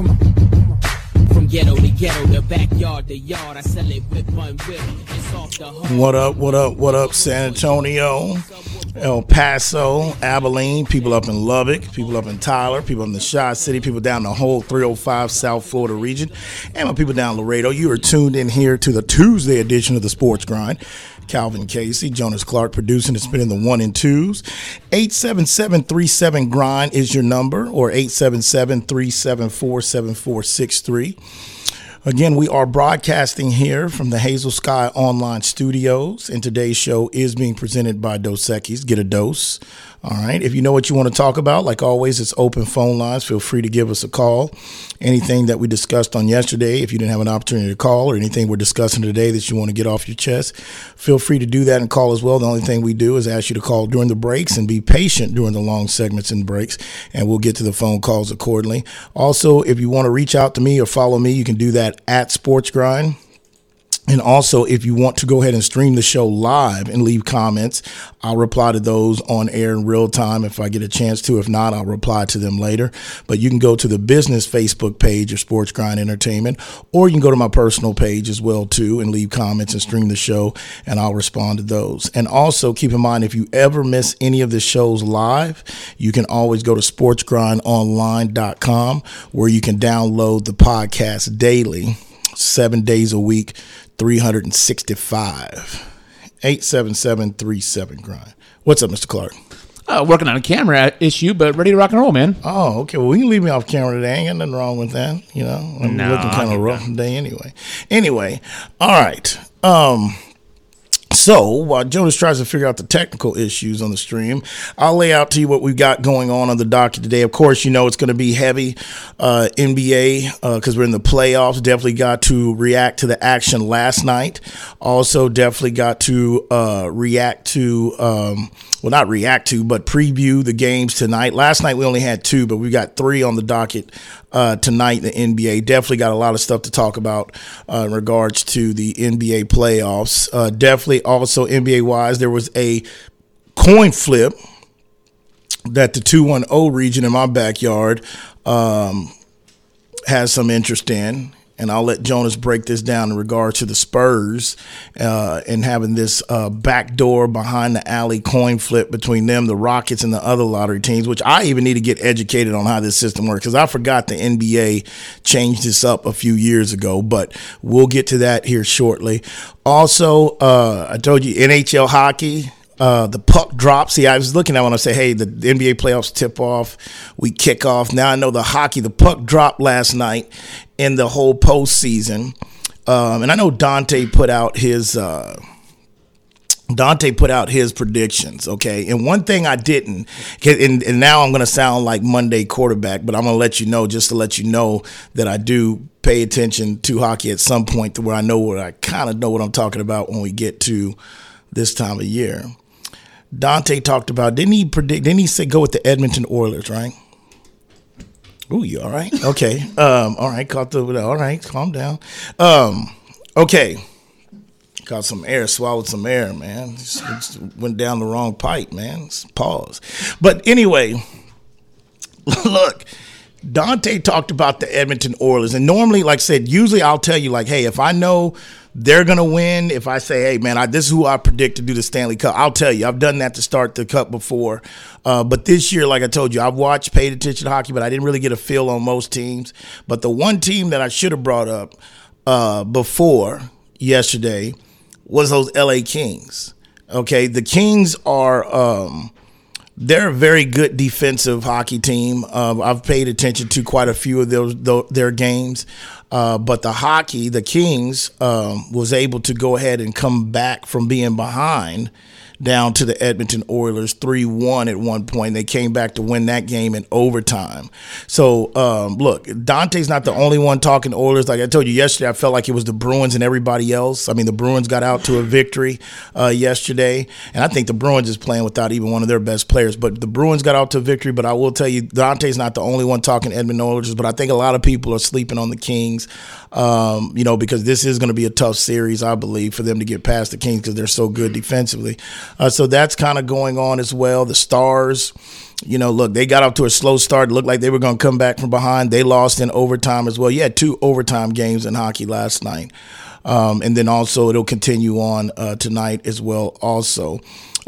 Come on. From ghetto to ghetto, the backyard, the yard, I sell it on whip. What up, what up, what up, San Antonio, El Paso, Abilene, people up in Lubbock, people up in Tyler, people in the Shaw City, people down the whole 305 South Florida region, and my people down Laredo. You are tuned in here to the Tuesday edition of the Sports Grind. Calvin Casey, Jonas Clark producing and spinning the one and twos. 877 Grind is your number, or 877 374 7463. Again, we are broadcasting here from the Hazel Sky Online Studios, and today's show is being presented by Dos Equis. Get a dose. All right. If you know what you want to talk about, like always, it's open phone lines. Feel free to give us a call. Anything that we discussed on yesterday, if you didn't have an opportunity to call, or anything we're discussing today that you want to get off your chest, feel free to do that and call as well. The only thing we do is ask you to call during the breaks and be patient during the long segments and breaks, and we'll get to the phone calls accordingly. Also, if you want to reach out to me or follow me, you can do that at Sports Grind. And also, if you want to go ahead and stream the show live and leave comments, I'll reply to those on air in real time if I get a chance to. If not, I'll reply to them later. But you can go to the business Facebook page of Sports Grind Entertainment, or you can go to my personal page as well too and leave comments and stream the show, and I'll respond to those. And also, keep in mind if you ever miss any of the shows live, you can always go to sportsgrindonline.com where you can download the podcast daily, seven days a week 365. 877 grind. What's up, Mr. Clark? Uh, working on a camera issue, but ready to rock and roll, man. Oh, okay. Well, we can leave me off camera today. Ain't got nothing wrong with that. You know, I'm No, looking kind of rough today anyway. Anyway, all right. Um, so while Jonas tries to figure out the technical issues on the stream, I'll lay out to you what we've got going on on the docket today. Of course, you know it's going to be heavy uh, NBA because we're in the playoffs. Definitely got to react to the action last night. Also, definitely got to uh, react to. Um, well, not react to, but preview the games tonight. Last night we only had two, but we got three on the docket uh, tonight the NBA. Definitely got a lot of stuff to talk about uh, in regards to the NBA playoffs. Uh, definitely also NBA wise, there was a coin flip that the 210 region in my backyard um, has some interest in. And I'll let Jonas break this down in regard to the Spurs uh, and having this uh, backdoor behind the alley coin flip between them, the Rockets, and the other lottery teams, which I even need to get educated on how this system works because I forgot the NBA changed this up a few years ago. But we'll get to that here shortly. Also, uh, I told you NHL hockey. Uh, the puck drops. See, I was looking at when I say, hey, the NBA playoffs tip off, we kick off. Now I know the hockey, the puck dropped last night in the whole postseason. Um, and I know Dante put out his. Uh, Dante put out his predictions, okay? And one thing I didn't, and, and now I'm going to sound like Monday quarterback, but I'm going to let you know, just to let you know that I do pay attention to hockey at some point to where I know what I kind of know what I'm talking about when we get to this time of year. Dante talked about didn't he predict? Didn't he say go with the Edmonton Oilers? Right. Ooh, you all right? Okay. Um. All right. Caught the. All right. Calm down. Um. Okay. Got some air. Swallowed some air, man. Just, just went down the wrong pipe, man. Pause. But anyway, look. Dante talked about the Edmonton Oilers, and normally, like I said, usually I'll tell you, like, hey, if I know they're gonna win, if I say, hey, man, I, this is who I predict to do the Stanley Cup, I'll tell you. I've done that to start the Cup before, uh, but this year, like I told you, I've watched, paid attention to hockey, but I didn't really get a feel on most teams. But the one team that I should have brought up uh, before yesterday was those LA Kings. Okay, the Kings are. Um, they're a very good defensive hockey team. Uh, I've paid attention to quite a few of those their games, uh, but the hockey, the Kings, um, was able to go ahead and come back from being behind down to the Edmonton Oilers 3 1 at one point. They came back to win that game in overtime. So, um, look, Dante's not the only one talking Oilers. Like I told you yesterday, I felt like it was the Bruins and everybody else. I mean, the Bruins got out to a victory uh, yesterday, and I think the Bruins is playing without even one of their best players. But the Bruins got out to a victory. But I will tell you, Dante's not the only one talking Edmonton Oilers, but I think a lot of people are sleeping on the Kings. Um, you know, because this is going to be a tough series, I believe, for them to get past the Kings because they're so good defensively. Uh, so that's kind of going on as well. The Stars you know, look, they got off to a slow start. Looked like they were going to come back from behind. They lost in overtime as well. You had two overtime games in hockey last night. Um, and then also it'll continue on uh, tonight as well, also.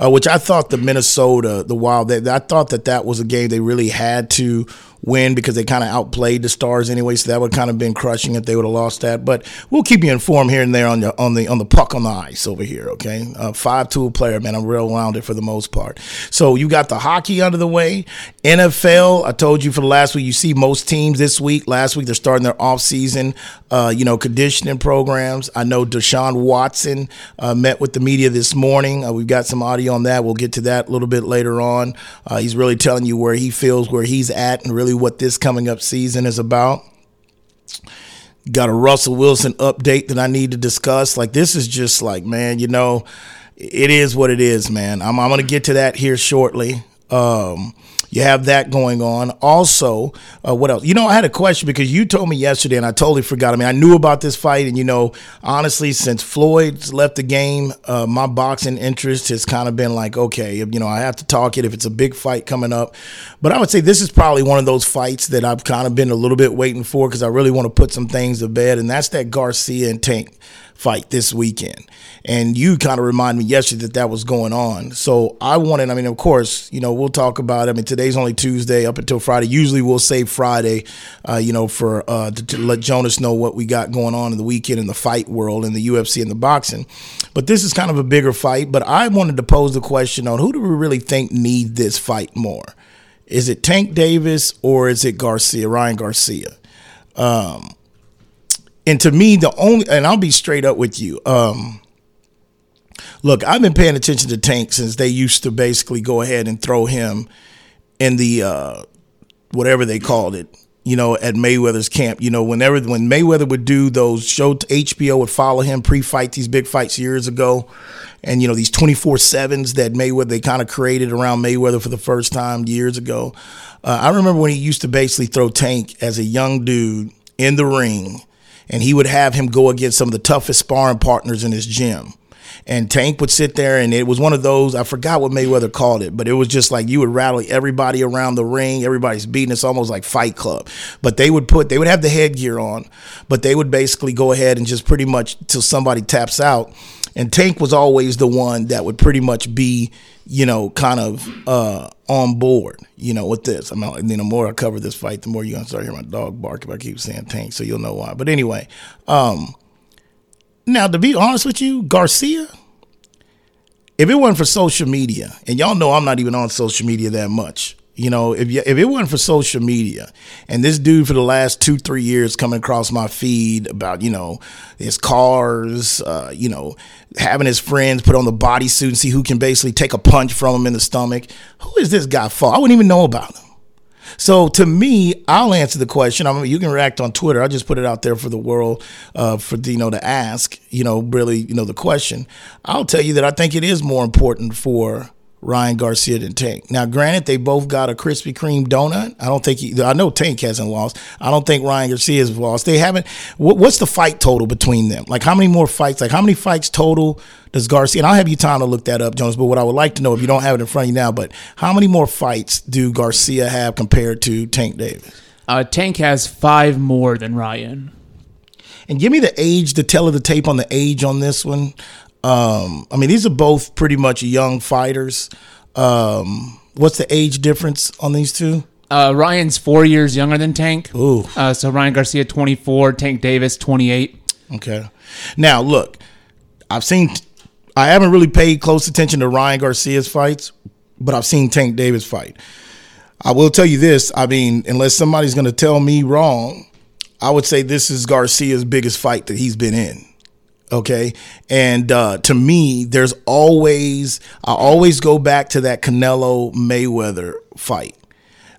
Uh, which I thought the Minnesota, the Wild, they, I thought that that was a game they really had to win because they kind of outplayed the Stars anyway. So that would kind of been crushing if they would have lost that. But we'll keep you informed here and there on the on the on the puck on the ice over here. Okay, uh, five tool player, man. I'm real rounded for the most part. So you got the hockey under the way. NFL. I told you for the last week. You see most teams this week. Last week they're starting their off season, uh, you know, conditioning programs. I know Deshaun Watson uh, met with the media this morning. Uh, we've got some audio on that. We'll get to that a little bit later on. Uh, he's really telling you where he feels where he's at and really really what this coming up season is about. Got a Russell Wilson update that I need to discuss. Like, this is just like, man, you know, it is what it is, man. I'm, I'm going to get to that here shortly. Um, you have that going on. Also, uh, what else? You know, I had a question because you told me yesterday, and I totally forgot. I mean, I knew about this fight, and you know, honestly, since Floyd's left the game, uh, my boxing interest has kind of been like, okay, you know, I have to talk it if it's a big fight coming up. But I would say this is probably one of those fights that I've kind of been a little bit waiting for because I really want to put some things to bed, and that's that Garcia and Tank fight this weekend. And you kind of remind me yesterday that that was going on. So I wanted, I mean, of course, you know, we'll talk about. I mean, today's only Tuesday up until Friday. Usually we'll save Friday, uh, you know, for uh, to, to, let Jonas know what we got going on in the weekend in the fight world, in the UFC and the boxing. But this is kind of a bigger fight. But I wanted to pose the question on who do we really think need this fight more? Is it Tank Davis or is it Garcia, Ryan Garcia? Um, and to me, the only and I'll be straight up with you. Um, look, I've been paying attention to Tank since they used to basically go ahead and throw him in the uh, whatever they called it, you know, at Mayweather's camp. You know, whenever when Mayweather would do those show, HBO would follow him pre-fight these big fights years ago, and you know these twenty four sevens that Mayweather they kind of created around Mayweather for the first time years ago. Uh, I remember when he used to basically throw Tank as a young dude in the ring and he would have him go against some of the toughest sparring partners in his gym. And Tank would sit there, and it was one of those. I forgot what Mayweather called it, but it was just like you would rally everybody around the ring. Everybody's beating. It's almost like Fight Club. But they would put, they would have the headgear on, but they would basically go ahead and just pretty much till somebody taps out. And Tank was always the one that would pretty much be you know, kind of uh, on board, you know, with this. I mean, the more I cover this fight, the more you're gonna start hearing my dog bark if I keep saying tank, so you'll know why. But anyway, um, now to be honest with you, Garcia, if it wasn't for social media, and y'all know I'm not even on social media that much, you know, if you, if it wasn't for social media, and this dude for the last two three years coming across my feed about you know his cars, uh, you know, having his friends put on the bodysuit and see who can basically take a punch from him in the stomach. Who is this guy for? I wouldn't even know about him. So to me, I'll answer the question. I mean, you can react on Twitter. I just put it out there for the world, uh, for you know to ask. You know, really, you know, the question. I'll tell you that I think it is more important for Ryan Garcia than Tank. Now, granted, they both got a Krispy Kreme donut. I don't think he, I know Tank hasn't lost. I don't think Ryan Garcia has lost. They haven't. What, what's the fight total between them? Like, how many more fights? Like, how many fights total does Garcia? And I'll have you time to look that up, Jones. But what I would like to know, if you don't have it in front of you now, but how many more fights do Garcia have compared to Tank Davis? Uh, Tank has five more than Ryan. And give me the age, the tell of the tape on the age on this one. Um, I mean, these are both pretty much young fighters. Um, what's the age difference on these two? Uh, Ryan's four years younger than Tank. Ooh. Uh, so Ryan Garcia, 24, Tank Davis, 28. Okay. Now, look, I've seen, I haven't really paid close attention to Ryan Garcia's fights, but I've seen Tank Davis fight. I will tell you this I mean, unless somebody's going to tell me wrong, I would say this is Garcia's biggest fight that he's been in. Okay. And uh, to me, there's always, I always go back to that Canelo Mayweather fight.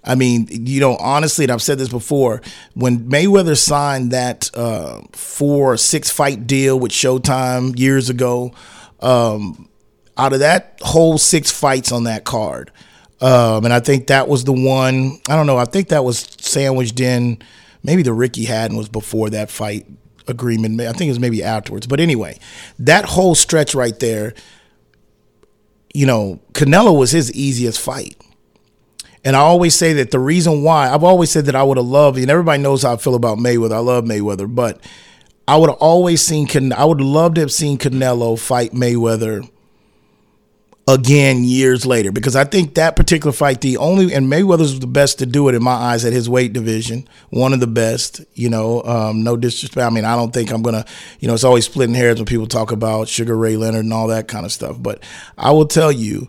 I mean, you know, honestly, and I've said this before, when Mayweather signed that uh, four six fight deal with Showtime years ago, um, out of that whole six fights on that card, um, and I think that was the one, I don't know, I think that was sandwiched in, maybe the Ricky Hatton was before that fight agreement. I think it was maybe afterwards. But anyway, that whole stretch right there, you know, Canelo was his easiest fight. And I always say that the reason why I've always said that I would have loved, and everybody knows how I feel about Mayweather. I love Mayweather, but I would have always seen. I would love to have seen Canelo fight Mayweather again years later because I think that particular fight, the only and Mayweather's was the best to do it in my eyes at his weight division, one of the best. You know, um, no disrespect. I mean, I don't think I'm gonna. You know, it's always splitting hairs when people talk about Sugar Ray Leonard and all that kind of stuff. But I will tell you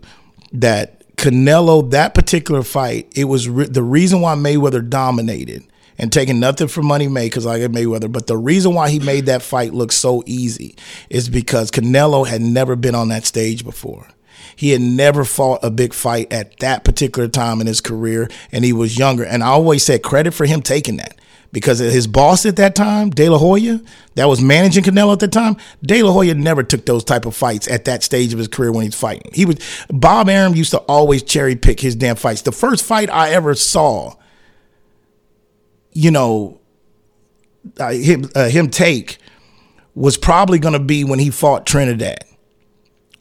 that Canelo, that particular fight, it was re- the reason why Mayweather dominated and taking nothing from Money May because I get Mayweather. But the reason why he made that fight look so easy is because Canelo had never been on that stage before. He had never fought a big fight at that particular time in his career, and he was younger. And I always said credit for him taking that because his boss at that time, De La Hoya, that was managing Canelo at the time, De La Hoya never took those type of fights at that stage of his career when he's fighting. He was Bob Arum used to always cherry pick his damn fights. The first fight I ever saw, you know, uh, him uh, him take was probably going to be when he fought Trinidad.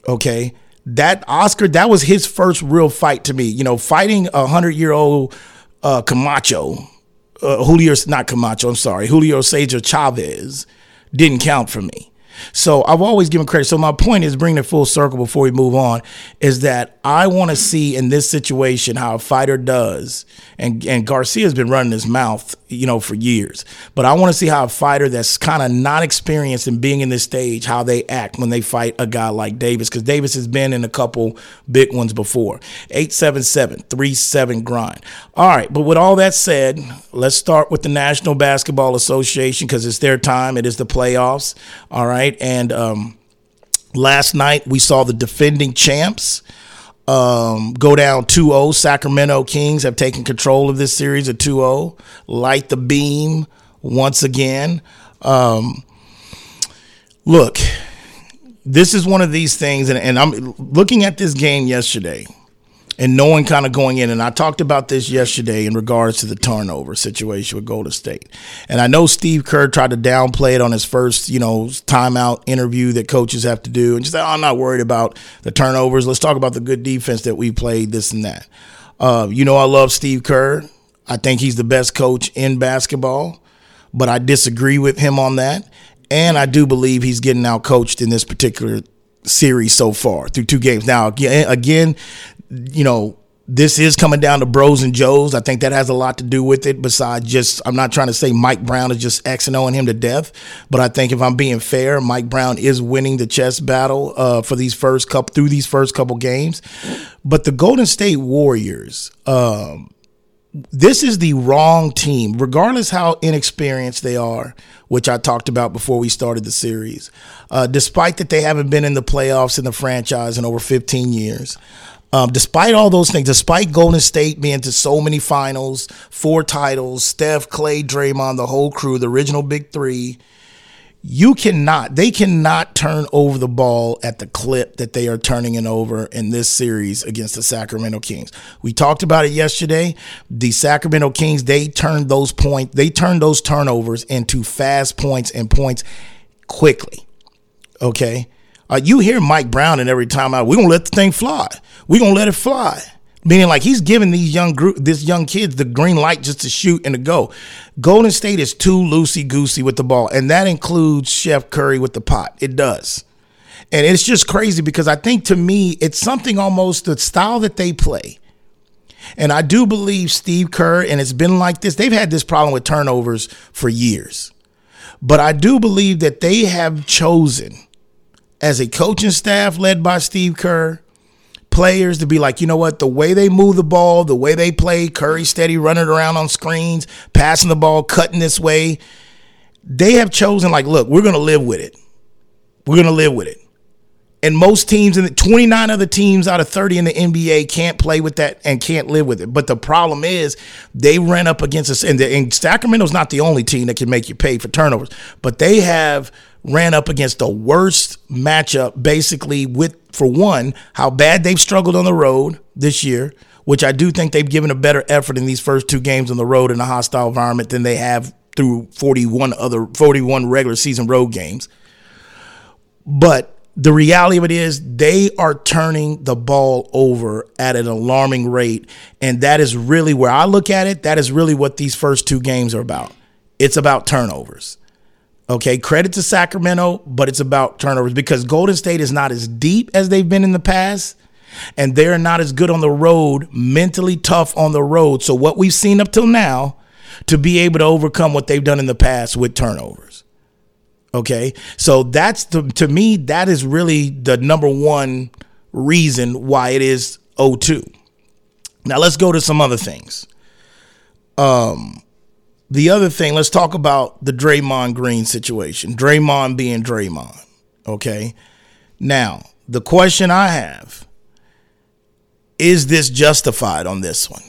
Okay, that Oscar that was his first real fight to me. You know, fighting a hundred year old uh, Camacho uh, Julio, not Camacho, I'm sorry, Julio Cesar Chavez didn't count for me. So I've always given credit. So my point is, bringing it full circle before we move on, is that I want to see in this situation how a fighter does. And and Garcia's been running his mouth, you know, for years. But I want to see how a fighter that's kind of not experienced in being in this stage, how they act when they fight a guy like Davis, because Davis has been in a couple big ones before. 877-37 grind. All right, but with all that said, let's start with the National Basketball Association because it's their time. It is the playoffs. All right, and um, last night we saw the defending champs um, go down 2-0. Sacramento Kings have taken control of this series at 2-0. Light the beam once again. Um, look, this is one of these things, and, and I'm looking at this game yesterday and knowing kind of going in, and I talked about this yesterday in regards to the turnover situation with Golden State. And I know Steve Kerr tried to downplay it on his first, you know, timeout interview that coaches have to do, and just say, oh, "I'm not worried about the turnovers. Let's talk about the good defense that we played, this and that." Uh, you know, I love Steve Kerr. I think he's the best coach in basketball, but I disagree with him on that. And I do believe he's getting out coached in this particular series so far through two games. Now, again, you know, this is coming down to bros and Joes. I think that has a lot to do with it. Besides just, I'm not trying to say Mike Brown is just X and Oing him to death, but I think if I'm being fair, Mike Brown is winning the chess battle uh, for these first couple through these first couple games. But the Golden State Warriors, um, this is the wrong team, regardless how inexperienced they are, which I talked about before we started the series. Uh, despite that they haven't been in the playoffs in the franchise in over 15 years. Um, despite all those things, despite Golden State being to so many finals, four titles, Steph, Klay, Draymond, the whole crew, the original big three, you cannot, they cannot turn over the ball at the clip that they are turning it over in this series against the Sacramento Kings. We talked about it yesterday. The Sacramento Kings, they turned those points, they turned those turnovers into fast points and points quickly. Okay. Uh, you hear Mike Brown and every time out, we're gonna let the thing fly. We're gonna let it fly. Meaning like he's giving these young group this young kids the green light just to shoot and to go. Golden State is too loosey goosey with the ball, and that includes Chef Curry with the pot. It does. And it's just crazy because I think to me, it's something almost the style that they play. And I do believe Steve Kerr, and it's been like this, they've had this problem with turnovers for years. But I do believe that they have chosen as a coaching staff led by Steve Kerr, players to be like, you know what, the way they move the ball, the way they play, Curry steady running around on screens, passing the ball, cutting this way, they have chosen like, look, we're going to live with it. We're going to live with it. And most teams in the 29 other teams out of 30 in the NBA can't play with that and can't live with it. But the problem is they ran up against us, and, the, and Sacramento's not the only team that can make you pay for turnovers, but they have ran up against the worst matchup, basically, with, for one, how bad they've struggled on the road this year, which I do think they've given a better effort in these first two games on the road in a hostile environment than they have through 41 other 41 regular season road games. But the reality of it is they are turning the ball over at an alarming rate. And that is really where I look at it. That is really what these first two games are about. It's about turnovers. Okay, credit to Sacramento, but it's about turnovers because Golden State is not as deep as they've been in the past, and they're not as good on the road, mentally tough on the road. So, what we've seen up till now to be able to overcome what they've done in the past with turnovers. Okay, so that's the to me that is really the number one reason why it is 0-2. Now let's go to some other things. Um, the other thing, let's talk about the Draymond Green situation. Draymond being Draymond. Okay. Now, the question I have is this justified on this one?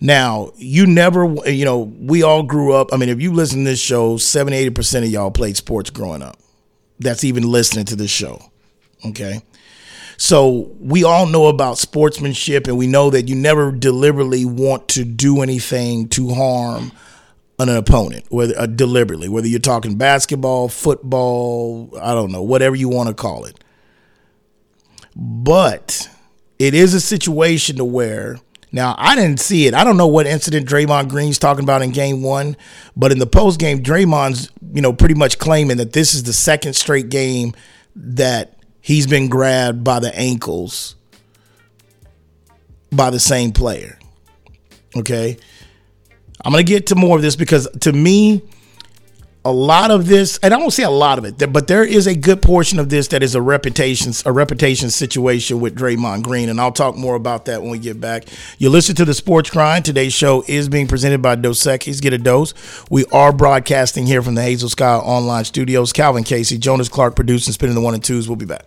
Now, you never, you know, we all grew up. I mean, if you listen to this show, 70, 80% of y'all played sports growing up. That's even listening to this show. Okay. So we all know about sportsmanship and we know that you never deliberately want to do anything to harm an opponent, whether uh, deliberately, whether you're talking basketball, football, I don't know, whatever you want to call it. But it is a situation to where now I didn't see it. I don't know what incident Draymond Green's talking about in game one, but in the post game, Draymond's, you know, pretty much claiming that this is the second straight game that he's been grabbed by the ankles by the same player. Okay. I'm going to get to more of this because to me, a lot of this, and I won't say a lot of it, but there is a good portion of this that is a reputation, a reputation situation with Draymond Green, and I'll talk more about that when we get back. You listen to the Sports Grind. Today's show is being presented by Dos Equis. Get a dose. We are broadcasting here from the Hazel Sky Online Studios. Calvin Casey, Jonas Clark producing, spinning the one and twos. We'll be back.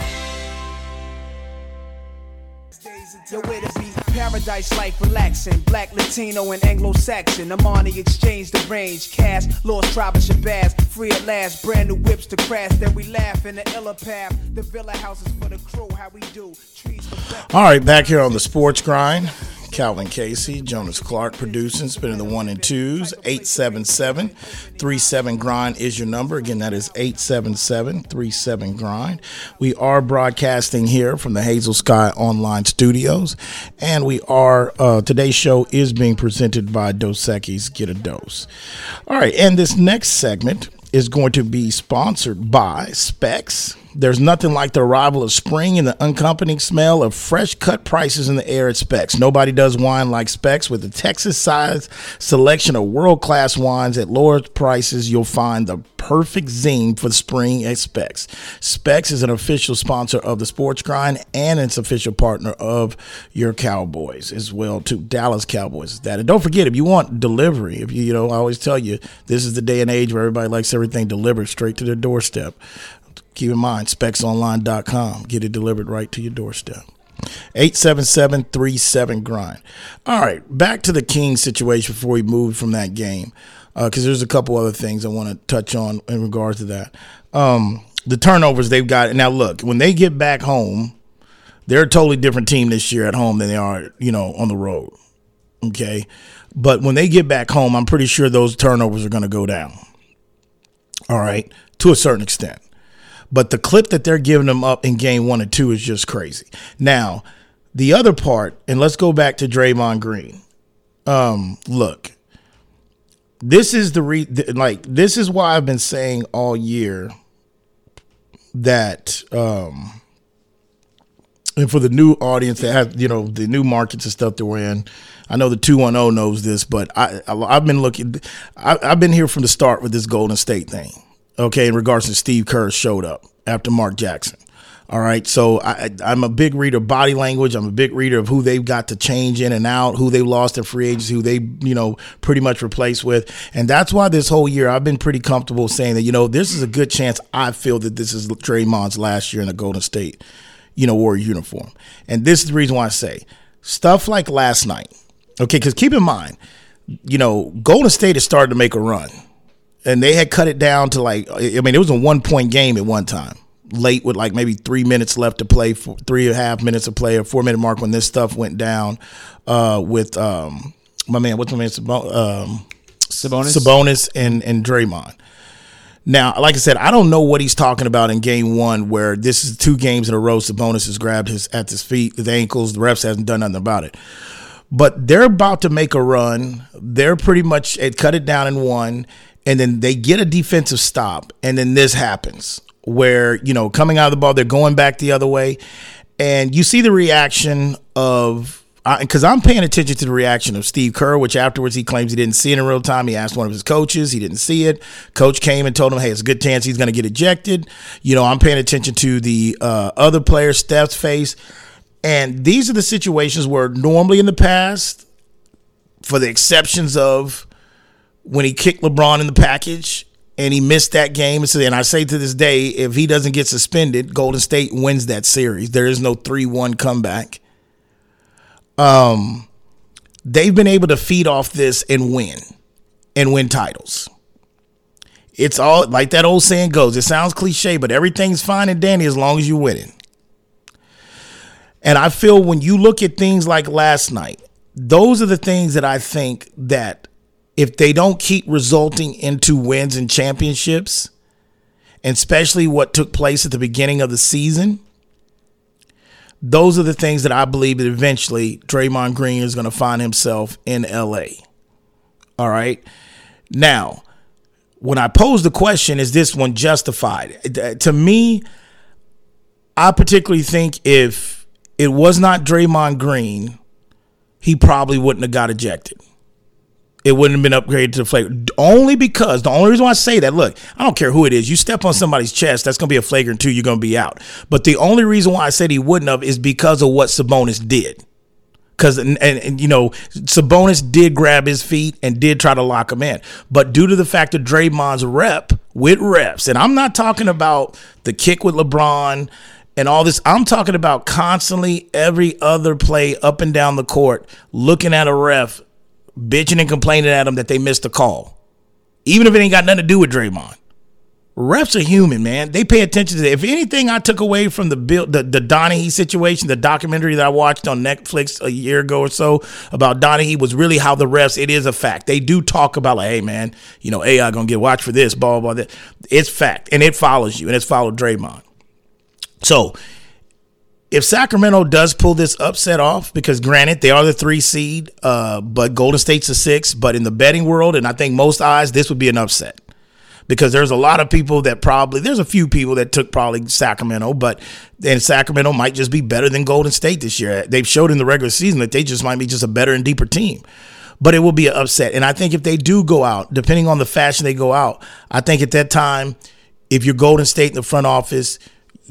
Yo, where to be? Paradise life relaxing. Black, Latino, and Anglo Saxon. Amani exchange the range. Cash, lost tribe of Shabazz. Free at last. Brand new whips to crash. Then we laugh in the illa path. The villa houses for the crew. How we do. Trees All right, back here on the Sports Grind. Calvin Casey, Jonas Clark producing, spinning the one and twos. 877 37 grind is your number. Again, that is 877 37 grind. We are broadcasting here from the Hazel Sky Online Studios, and we are, uh, today's show is being presented by Dos Get a Dose. All right, and this next segment is going to be sponsored by Specs. There's nothing like the arrival of spring and the unaccompanying smell of fresh cut prices in the air at Specs. Nobody does wine like Specs with a Texas size selection of world class wines at lower prices. You'll find the perfect zine for spring at Specs. Specs is an official sponsor of the Sports Grind and it's official partner of your Cowboys as well too. Dallas Cowboys that. And don't forget if you want delivery, if you you know I always tell you this is the day and age where everybody likes everything delivered straight to their doorstep keep in mind specsonline.com get it delivered right to your doorstep 877 grind. All right, back to the King situation before we move from that game, because there's a couple other things I want to touch on in regards to that. Um, the turnovers they've got. Now, look, when they get back home, they're a totally different team this year at home than they are, you know, on the road. Okay. But when they get back home, I'm pretty sure those turnovers are going to go down. All right. To a certain extent. But the clip that they're giving them up in game one and two is just crazy. Now, the other part, and let's go back to Draymond Green. Um, look, this is the re like this is why I've been saying all year that um and for the new audience that have you know the new markets and stuff that we're in i know the 210 knows this but i, I have been looking I, i've been here from the start with this golden state thing okay in regards to steve kerr showed up after mark jackson all right. So I, am a big reader of body language. I'm a big reader of who they've got to change in and out, who they lost in free agency, who they, you know, pretty much replaced with. And that's why this whole year I've been pretty comfortable saying that, you know, this is a good chance I feel that this is Draymond's last year in the Golden State, you know, Warrior uniform. And this is the reason why I say stuff like last night. Okay. Because keep in mind, you know, Golden State has started to make a run. And they had cut it down to like, I mean, it was a one point game at one time late with like maybe three minutes left to play, for three and a half minutes to play, a four minute mark when this stuff went down uh, with um, my man, what's my man, um, Sabonis, Sabonis and and Draymond. Now, like I said, I don't know what he's talking about in game one, where this is two games in a row. Sabonis has grabbed his at his feet, his ankles. The refs hasn't done nothing about it. But they're about to make a run. They're pretty much it cut it down in one, and then they get a defensive stop, and then this happens where you know coming out of the ball they're going back the other way and you see the reaction of because I'm paying attention to the reaction of Steve Kerr, which afterwards he claims he didn't see it in real time. He asked one of his coaches, he didn't see it. Coach came and told him, "Hey, it's a good chance he's going to get ejected." You know, I'm paying attention to the uh, other player, Steph's face, and these are the situations where normally in the past, for the exceptions of when he kicked LeBron in the package and he missed that game. And I say to this day, if he doesn't get suspended, Golden State wins that series. There is no 3 1 comeback. Um, they've been able to feed off this and win and win titles. It's all like that old saying goes. It sounds cliche, but everything's fine and dandy as long as you're winning. And I feel when you look at things like last night, those are the things that I think that if they don't keep resulting into wins and championships, and especially what took place at the beginning of the season, those are the things that I believe that eventually Draymond Green is going to find himself in LA. All right. Now, when I pose the question, is this one justified? To me, I particularly think if it was not Draymond Green, he probably wouldn't have got ejected it wouldn't have been upgraded to flagrant. Only because the only reason why I say that, look, I don't care who it is. You step on somebody's chest, that's gonna be a flagrant two. You're gonna be out. But the only reason why I said he wouldn't have is because of what Sabonis did. Because and, and, and, you know Sabonis did grab his feet and did try to lock him in, but due to the fact of Draymond's rep with reps, and I'm not talking about the kick with LeBron and all this. I'm talking about constantly every other play up and down the court, looking at a ref bitching and complaining at them that they missed a call, even if it ain't got nothing to do with Draymond. Refs are human, man. They pay attention to that. If anything, I took away from the Bill, the, the Donaghy situation, the documentary that I watched on Netflix a year ago or so about Donaghy was really how the refs. It is a fact. They do talk about like, hey, man, you know, AI gonna get watched for this, blah blah. blah. It's fact, and it follows you, and it's followed Draymond. So if Sacramento does pull this upset off, because granted they are the three seed, uh, but Golden State's a six. But in the betting world, and I think most eyes, this would be an upset because there's a lot of people that probably there's a few people that took probably Sacramento, but then Sacramento might just be better than Golden State this year. They've showed in the regular season that they just might be just a better and deeper team. But it will be an upset. And I think if they do go out, depending on the fashion they go out, I think at that time, if you're Golden State in the front office,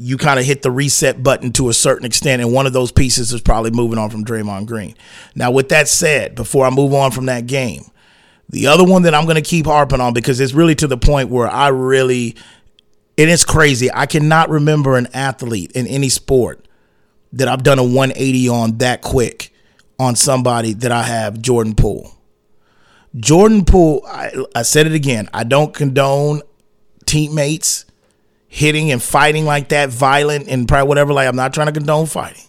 you kind of hit the reset button to a certain extent, and one of those pieces is probably moving on from Draymond Green. Now, with that said, before I move on from that game, the other one that I'm going to keep harping on because it's really to the point where I really, and it is crazy. I cannot remember an athlete in any sport that I've done a 180 on that quick on somebody that I have Jordan Poole. Jordan Poole, I, I said it again. I don't condone teammates hitting and fighting like that, violent and probably whatever. Like I'm not trying to condone fighting.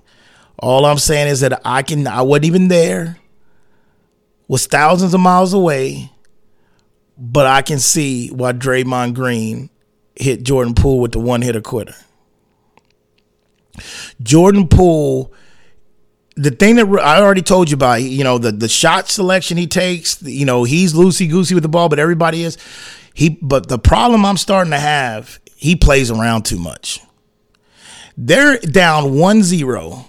All I'm saying is that I can. I wasn't even there. Was thousands of miles away, but I can see why Draymond Green hit Jordan Poole with the one hitter quitter. Jordan Poole the thing that I already told you about, you know, the the shot selection he takes, you know, he's loosey goosey with the ball, but everybody is. He, but the problem I'm starting to have, he plays around too much. They're down 1-0.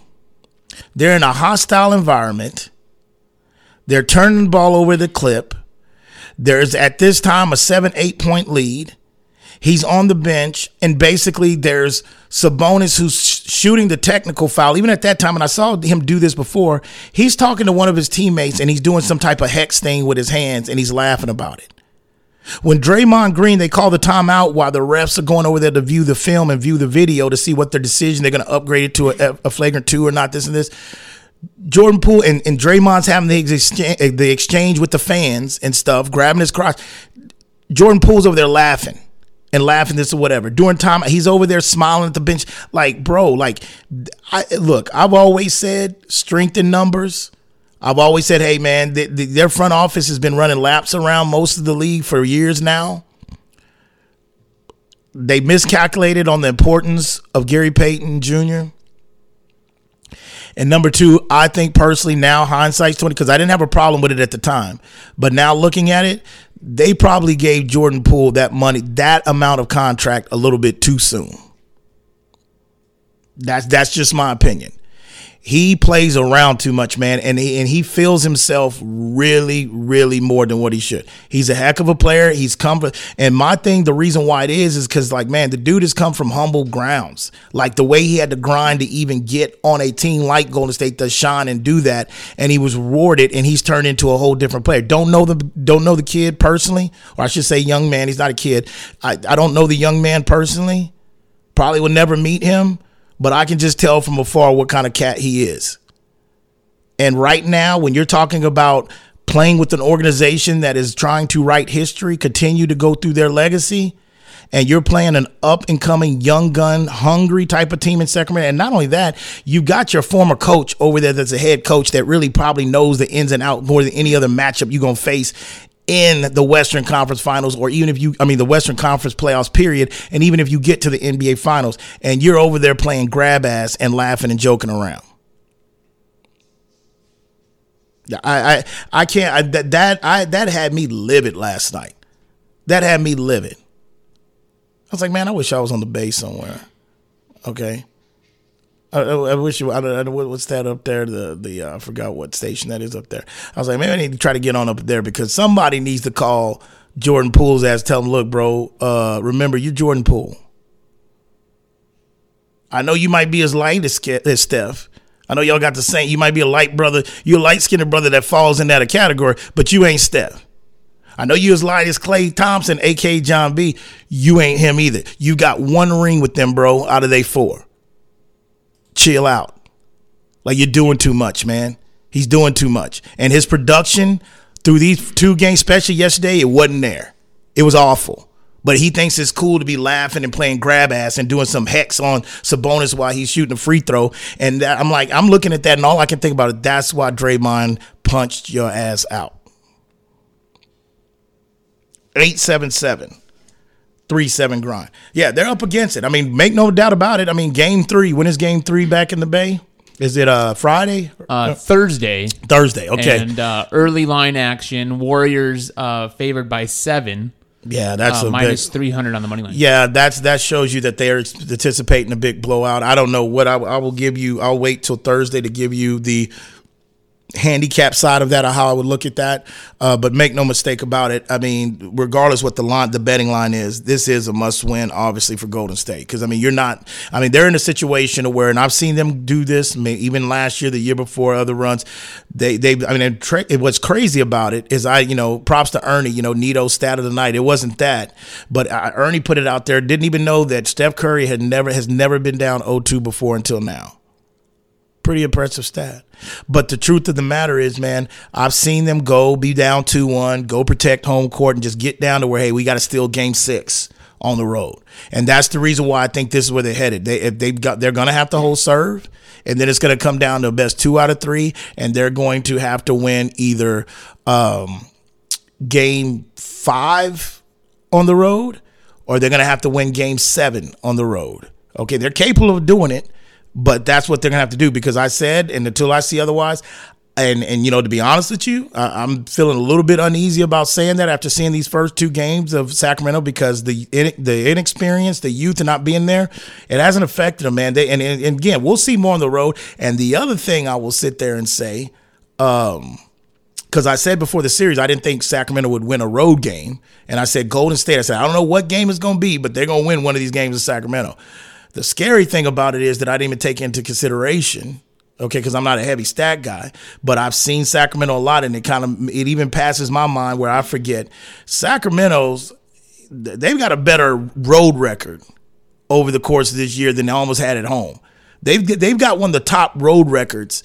They're in a hostile environment. They're turning the ball over the clip. There's at this time a seven, eight point lead. He's on the bench, and basically there's Sabonis who's shooting the technical foul. Even at that time, and I saw him do this before, he's talking to one of his teammates and he's doing some type of hex thing with his hands and he's laughing about it. When Draymond Green, they call the timeout while the refs are going over there to view the film and view the video to see what their decision, they're going to upgrade it to a, a flagrant two or not, this and this. Jordan Poole and, and Draymond's having the exchange, the exchange with the fans and stuff, grabbing his crotch. Jordan Poole's over there laughing and laughing this or whatever. During time, he's over there smiling at the bench. Like, bro, like, I look. I've always said strength in numbers. I've always said, hey, man, the, the, their front office has been running laps around most of the league for years now. They miscalculated on the importance of Gary Payton Jr. And number two, I think personally now hindsight's 20 because I didn't have a problem with it at the time. But now looking at it, they probably gave Jordan Poole that money, that amount of contract a little bit too soon. That's that's just my opinion he plays around too much, man, and he, and he feels himself really, really more than what he should. He's a heck of a player. He's come from, and my thing, the reason why it is, is because like, man, the dude has come from humble grounds. Like the way he had to grind to even get on a team like Golden State to shine and do that, and he was rewarded, and he's turned into a whole different player. Don't know the don't know the kid personally, or I should say, young man. He's not a kid. I I don't know the young man personally. Probably would never meet him but I can just tell from afar what kind of cat he is. And right now, when you're talking about playing with an organization that is trying to write history, continue to go through their legacy, and you're playing an up and coming young gun, hungry type of team in Sacramento. And not only that, you got your former coach over there that's a head coach that really probably knows the ins and out more than any other matchup you're going to face in the Western Conference Finals, or even if you, I mean, the Western Conference playoffs, period. And even if you get to the NBA Finals and you're over there playing grab ass and laughing and joking around. Yeah, I, I, I can't, I, that, that, I, that had me livid last night. That had me livid. I was like, man, I wish I was on the base somewhere. Okay. I, I wish you. I don't, know what's that up there? The the uh, I forgot what station that is up there. I was like, maybe I need to try to get on up there because somebody needs to call Jordan Poole's ass. Tell him, look, bro. Uh, remember, you're Jordan Poole. I know you might be as light as, as Steph. I know y'all got the same. You might be a light brother. You're a light skinned brother that falls in that category, but you ain't Steph. I know you as light as Klay Thompson, aka John B. You ain't him either. You got one ring with them, bro, out of they four chill out. Like you're doing too much, man. He's doing too much. And his production through these two games, especially yesterday, it wasn't there. It was awful. But he thinks it's cool to be laughing and playing grab ass and doing some hex on Sabonis while he's shooting a free throw. And that, I'm like, I'm looking at that, and all I can think about is that's why Draymond punched your ass out. 877 three seven grind. Yeah, they're up against it. I mean, make no doubt about it. I mean, game three. When is game three back in the Bay? Is it uh Friday? Uh, Thursday. Thursday. Okay. And uh, early line action. Warriors uh, favored by seven. Yeah, that's uh, a minus three hundred on the money line. Yeah, that's that shows you that they are anticipating a big blowout. I don't know what I, I will give you. I'll wait till Thursday to give you the handicap side of that or how I would look at that. Uh, but make no mistake about it. I mean, regardless what the line, the betting line is, this is a must win, obviously for Golden State. Because I mean, you're not. I mean, they're in a situation where, and I've seen them do this. I mean, even last year, the year before, other runs. They, they. I mean, what's crazy about it is I, you know, props to Ernie. You know, Neato stat of the night. It wasn't that, but uh, Ernie put it out there. Didn't even know that Steph Curry had never has never been down 0-2 before until now. Pretty impressive stat. But the truth of the matter is, man, I've seen them go be down 2 1, go protect home court, and just get down to where, hey, we got to steal game six on the road. And that's the reason why I think this is where they're headed. They, if they've got, they're going to have to hold serve, and then it's going to come down to the best two out of three, and they're going to have to win either um, game five on the road, or they're going to have to win game seven on the road. Okay, they're capable of doing it, but that's what they're to have to do because I said, and until I see otherwise, and and you know to be honest with you, I, I'm feeling a little bit uneasy about saying that after seeing these first two games of Sacramento because the the inexperience, the youth, and not being there, it hasn't affected them, man. They and, and again, we'll see more on the road. And the other thing I will sit there and say, um, because I said before the series I didn't think Sacramento would win a road game, and I said Golden State. I said I don't know what game it's going to be, but they're going to win one of these games in Sacramento. The scary thing about it is that I didn't even take into consideration okay because i'm not a heavy stat guy but i've seen sacramento a lot and it kind of it even passes my mind where i forget sacramento's they've got a better road record over the course of this year than they almost had at home. They've they've got one of the top road records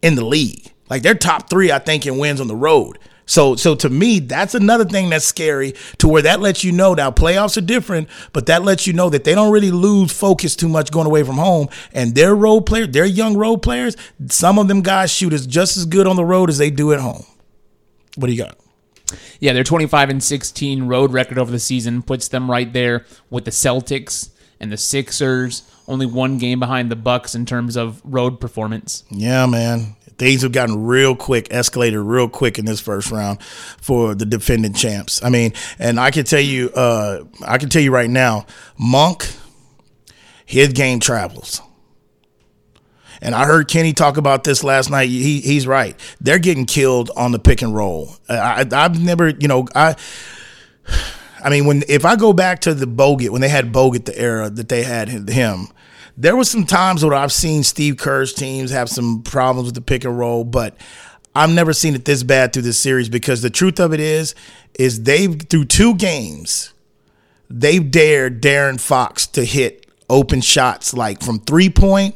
in the league. Like they're top three i think in wins on the road so, so to me, that's another thing that's scary to where that lets you know now playoffs are different, but that lets you know that they don't really lose focus too much going away from home. And their role players, their young role players, some of them guys shoot as just as good on the road as they do at home. What do you got? Yeah, their 25 and 16 road record over the season puts them right there with the Celtics and the Sixers. Only one game behind the Bucks in terms of road performance. Yeah, man things have gotten real quick, escalated real quick in this first round for the defending champs. I mean, and I can tell you, uh, I can tell you right now, Monk, his game travels. And I heard Kenny talk about this last night. He, he's right. They're getting killed on the pick and roll. I, I've never, you know, I. I mean, when if I go back to the Bogut when they had Bogut the era that they had him, there was some times where I've seen Steve Kerr's teams have some problems with the pick and roll, but I've never seen it this bad through this series because the truth of it is, is they've through two games, they've dared De'Aaron Fox to hit open shots like from three point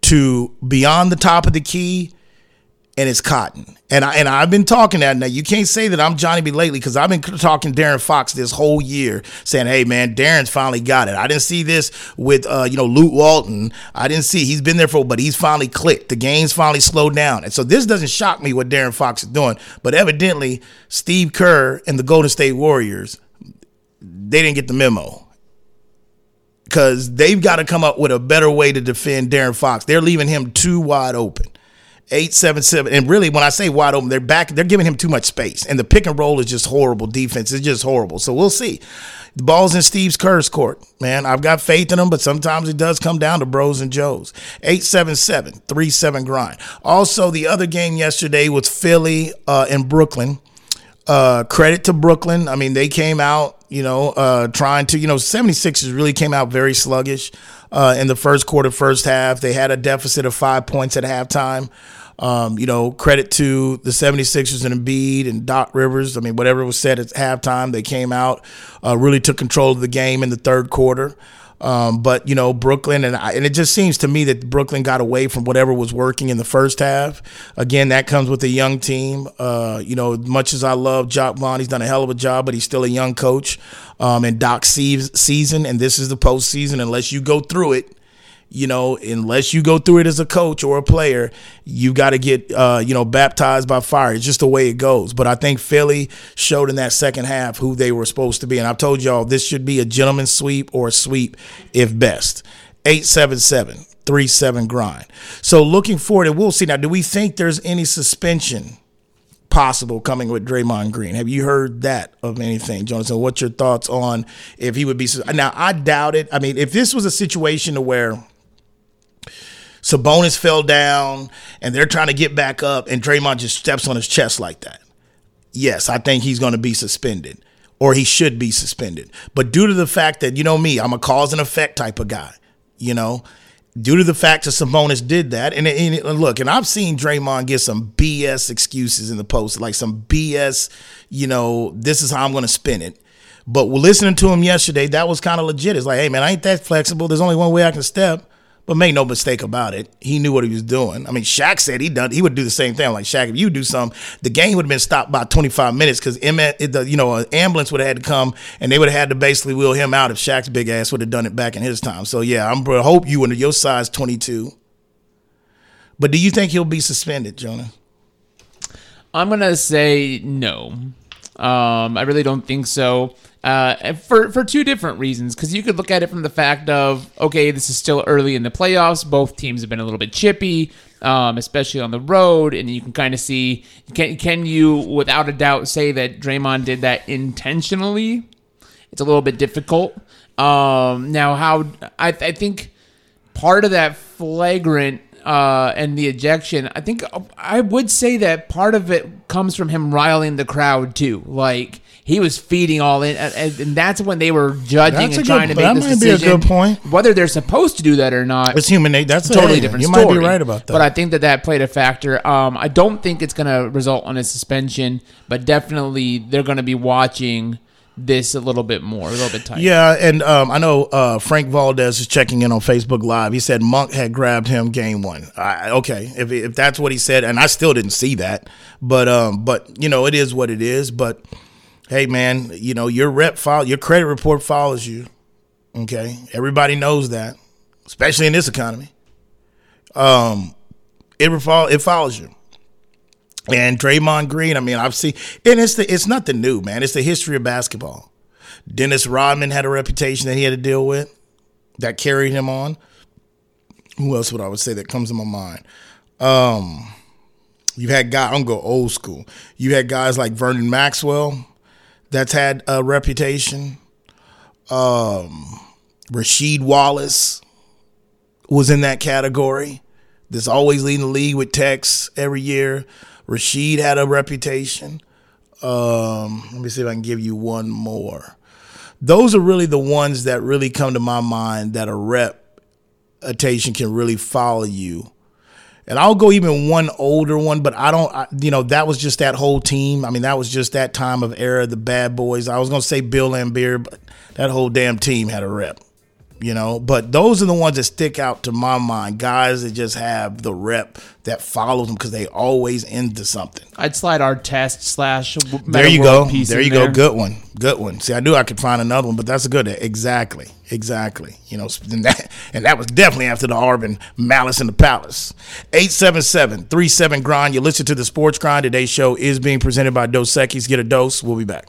to beyond the top of the key and it's cotton. And I and I've been talking that now. You can't say that I'm Johnny B lately because I've been talking De'Aaron Fox this whole year, saying, "Hey man, De'Aaron's finally got it." I didn't see this with uh, you know Luke Walton. I didn't see he's been there for, but he's finally clicked. The game's finally slowed down, and so this doesn't shock me what De'Aaron Fox is doing. But evidently, Steve Kerr and the Golden State Warriors, they didn't get the memo because they've got to come up with a better way to defend De'Aaron Fox. They're leaving him too wide open eight seven seven. And really, when I say wide open, they're back. They're giving him too much space, and the pick and roll is just horrible. Defense is just horrible. So we'll see. The ball's in Steve Kerr's court, man. I've got faith in him, but sometimes it does come down to bros and Joes. 877 37 grind. Also, the other game yesterday was Philly uh, and Brooklyn. Uh, credit to Brooklyn. I mean, they came out, you know, uh, trying to, you know, 76ers really came out very sluggish uh, in the first quarter, first half. They had a deficit of five points at halftime. Um, you know, credit to the 76ers and Embiid and Doc Rivers. I mean, whatever was said at halftime, they came out, uh, really took control of the game in the third quarter. Um, but you know Brooklyn and I, and it just seems to me that Brooklyn got away from whatever was working in the first half. Again, that comes with a young team. Uh, you know, much as I love Jacque Vaughn, he's done a hell of a job, but he's still a young coach. Um, and Doc season, and this is the postseason. Unless you go through it, you know, unless you go through it as a coach or a player, you got to get, uh, you know, baptized by fire. It's just the way it goes. But I think Philly showed in that second half who they were supposed to be. And I've told y'all this should be a gentleman's sweep or a sweep if best. 877 37 grind. So looking forward, and we'll see. Now, do we think there's any suspension? possible coming with Draymond Green. Have you heard that of anything, Jonathan? What's your thoughts on if he would be? Now, I doubt it. I mean, if this was a situation to where Sabonis fell down and they're trying to get back up and Draymond just steps on his chest like that. Yes, I think he's going to be suspended or he should be suspended. But due to the fact that, you know me, I'm a cause and effect type of guy, you know, due to the fact that Sabonis did that. And, and, look, and I've seen Draymond get some BS excuses in the post, like some BS, you know, this is how I'm going to spin it. But listening to him yesterday, that was kind of legit. It's like, hey, man, I ain't that flexible. There's only one way I can step. But make no mistake about it, he knew what he was doing. I mean, Shaq said he done he would do the same thing. Like Shaq, if you do something, the game would have been stopped by 25 minutes because you know an ambulance would have had to come and they would have had to basically wheel him out if Shaq's big ass would have done it back in his time. So yeah, I'm hope you under your size 22. But do you think he'll be suspended, Jonah? I'm gonna say no. Um, I really don't think so. Uh, for for two different reasons, because you could look at it from the fact of okay, this is still early in the playoffs. Both teams have been a little bit chippy, um, especially on the road, and you can kind of see can can you without a doubt say that Draymond did that intentionally? It's a little bit difficult. Um, now, how I, I think part of that flagrant uh, and the ejection, I think I would say that part of it comes from him riling the crowd too. Like he was feeding all in, and, and that's when they were judging That's and good- trying to that make this might be a good point. Whether they're supposed to do that or not, It's human nature. That's a totally hey, different You story. might be right about that. But I think that that played a factor. Um, I don't think it's going to result in a suspension, but definitely they're going to be watching this a little bit more, a little bit tighter. Yeah, and um, I know uh, Frank Valdez is checking in on Facebook Live. He said Monk had grabbed him game one. I, okay, if, if that's what he said, and I still didn't see that, but um, but you know it is what it is. But hey, man, you know your rep file, your credit report follows you. Okay, everybody knows that, especially in this economy. Um, it it follows you. And Draymond Green, I mean, I've seen, and it's the, it's nothing new, man. It's the history of basketball. Dennis Rodman had a reputation that he had to deal with that carried him on. Who else would I would say that comes to my mind? Um, you had guys. I'm gonna go old school. You had guys like Vernon Maxwell that's had a reputation. Um, Rasheed Wallace was in that category. That's always leading the league with texts every year. Rasheed had a reputation. Um, let me see if I can give you one more. Those are really the ones that really come to my mind that a reputation can really follow you. And I'll go even one older one, but I don't, I, you know, that was just that whole team. I mean, that was just that time of era, the bad boys. I was going to say Bill Laimbeer, but that whole damn team had a rep you know. But those are the ones that stick out to my mind. Guys that just have the rep that follows them because they always into something. I'd slide our test slash. There you go. There you go. Good one. Good one. See, I knew I could find another one, but that's a good. Exactly. Exactly. You know, and that, and that was definitely after the Arbin Malice in the Palace. 877-37 grind. You listen to the Sports Grind. Today's show is being presented by Dos Equis. Get a dose. We'll be back.